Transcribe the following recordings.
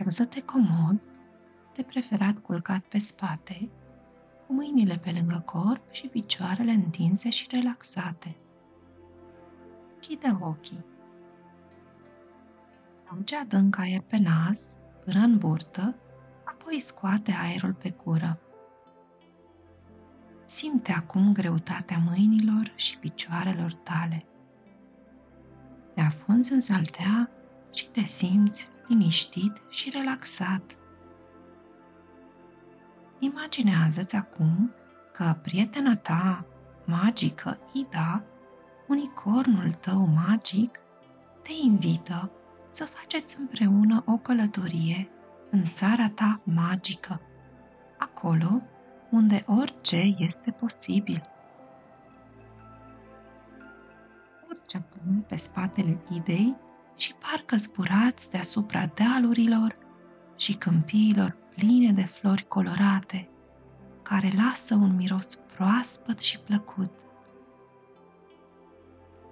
Așează-te comod, de preferat culcat pe spate, cu mâinile pe lângă corp și picioarele întinse și relaxate. Chide ochii. Trage adânc aer pe nas, până în burtă, apoi scoate aerul pe gură. Simte acum greutatea mâinilor și picioarelor tale. Te afunzi în saltea și te simți liniștit și relaxat. Imaginează-ți acum că prietena ta magică, Ida, unicornul tău magic, te invită să faceți împreună o călătorie în țara ta magică, acolo unde orice este posibil. Urci acum pe spatele idei și parcă zburați deasupra dealurilor și câmpiilor pline de flori colorate, care lasă un miros proaspăt și plăcut.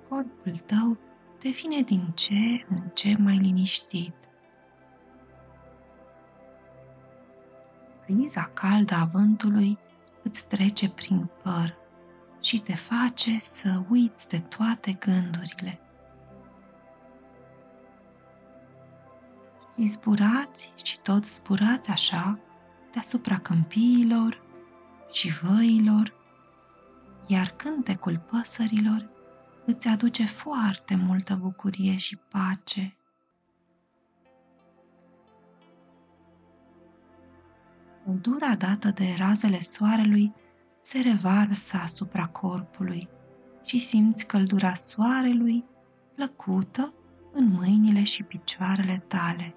Corpul tău devine din ce în ce mai liniștit. Briza caldă a vântului îți trece prin păr și te face să uiți de toate gândurile. Și zburați și tot zburați așa deasupra câmpiilor și văilor, iar cântecul păsărilor îți aduce foarte multă bucurie și pace. Căldura dată de razele soarelui se revarsă asupra corpului și simți căldura soarelui plăcută în mâinile și picioarele tale.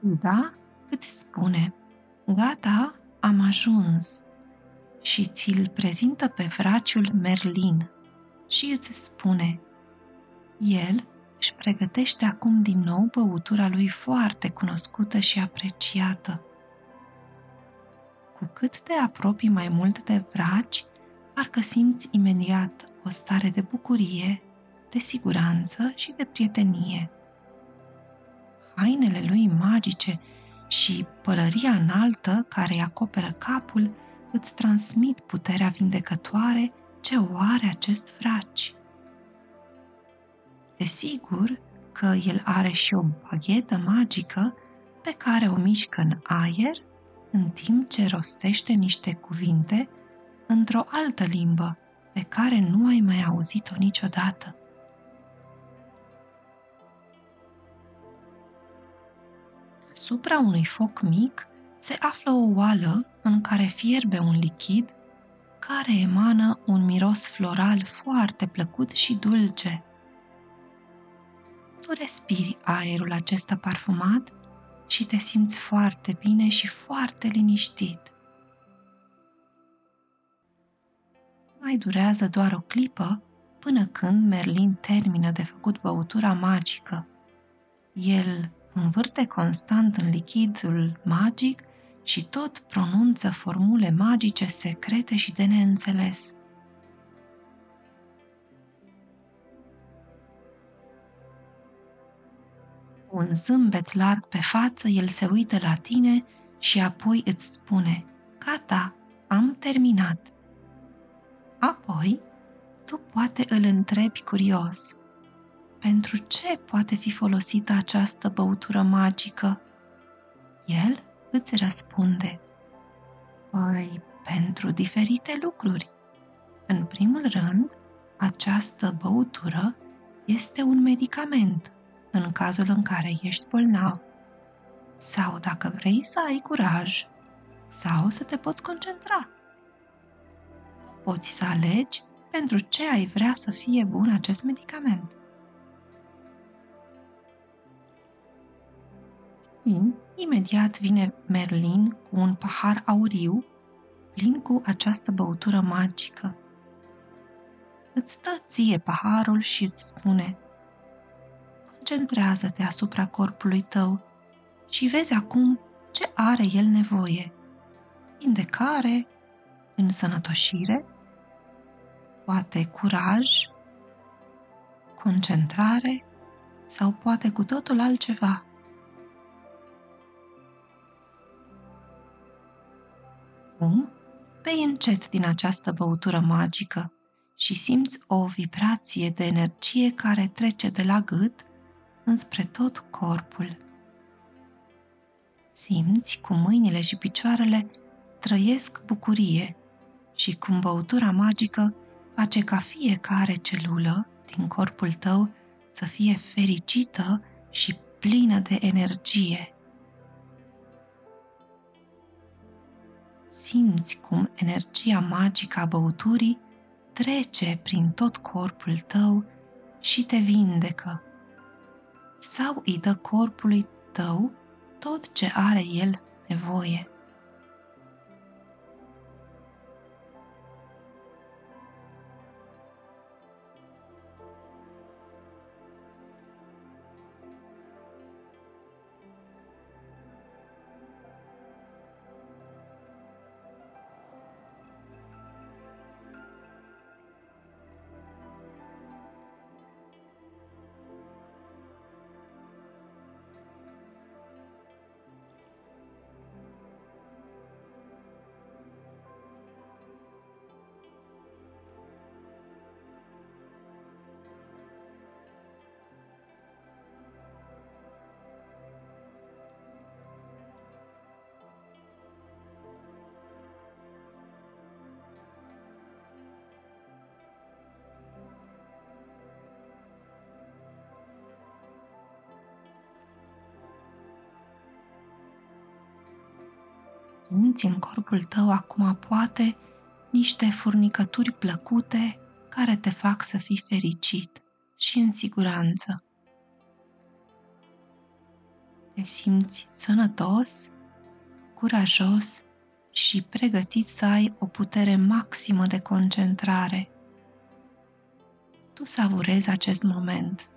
Da, îți spune, gata, am ajuns. Și ți-l prezintă pe vraciul Merlin. Și îți spune, el își pregătește acum din nou băutura lui foarte cunoscută și apreciată. Cu cât te apropii mai mult de vraci, parcă simți imediat o stare de bucurie, de siguranță și de prietenie hainele lui magice și pălăria înaltă care îi acoperă capul îți transmit puterea vindecătoare ce o are acest vraci. Desigur că el are și o baghetă magică pe care o mișcă în aer în timp ce rostește niște cuvinte într-o altă limbă pe care nu ai mai auzit-o niciodată. Supra unui foc mic se află o oală în care fierbe un lichid care emană un miros floral foarte plăcut și dulce. Tu respiri aerul acesta parfumat și te simți foarte bine și foarte liniștit. Mai durează doar o clipă până când Merlin termină de făcut băutura magică. El învârte constant în lichidul magic și tot pronunță formule magice secrete și de neînțeles. Un zâmbet larg pe față, el se uită la tine și apoi îți spune, gata, am terminat. Apoi, tu poate îl întrebi curios, pentru ce poate fi folosită această băutură magică? El îți răspunde, Păi, pentru diferite lucruri. În primul rând, această băutură este un medicament în cazul în care ești bolnav sau dacă vrei să ai curaj sau să te poți concentra. Poți să alegi pentru ce ai vrea să fie bun acest medicament. Puțin, imediat vine Merlin cu un pahar auriu plin cu această băutură magică. Îți dă ție paharul și îți spune Concentrează-te asupra corpului tău și vezi acum ce are el nevoie. Vindecare, însănătoșire, poate curaj, concentrare sau poate cu totul altceva. Acum, bei încet din această băutură magică și simți o vibrație de energie care trece de la gât înspre tot corpul. Simți cum mâinile și picioarele trăiesc bucurie și cum băutura magică face ca fiecare celulă din corpul tău să fie fericită și plină de energie. Simți cum energia magică a băuturii trece prin tot corpul tău și te vindecă. Sau îi dă corpului tău tot ce are el nevoie. Simți în corpul tău acum poate niște furnicături plăcute care te fac să fii fericit și în siguranță. Te simți sănătos, curajos și pregătit să ai o putere maximă de concentrare. Tu savurezi acest moment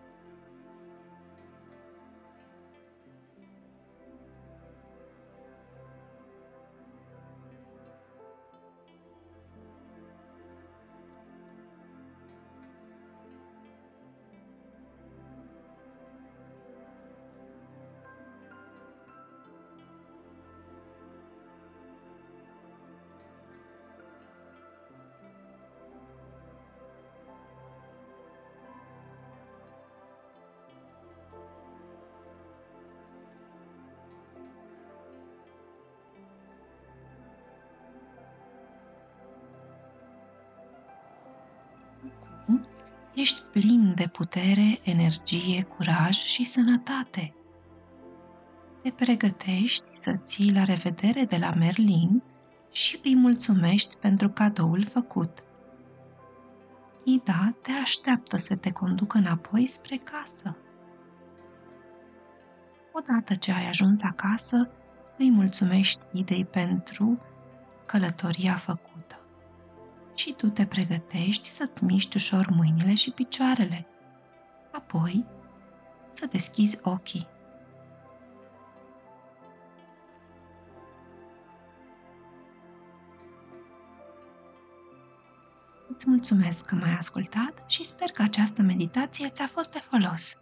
acum ești plin de putere, energie, curaj și sănătate. Te pregătești să ții la revedere de la Merlin și îi mulțumești pentru cadoul făcut. Ida te așteaptă să te conducă înapoi spre casă. Odată ce ai ajuns acasă, îi mulțumești Idei pentru călătoria făcută și tu te pregătești să-ți miști ușor mâinile și picioarele. Apoi să deschizi ochii. Îți mulțumesc că m-ai ascultat și sper că această meditație ți-a fost de folos.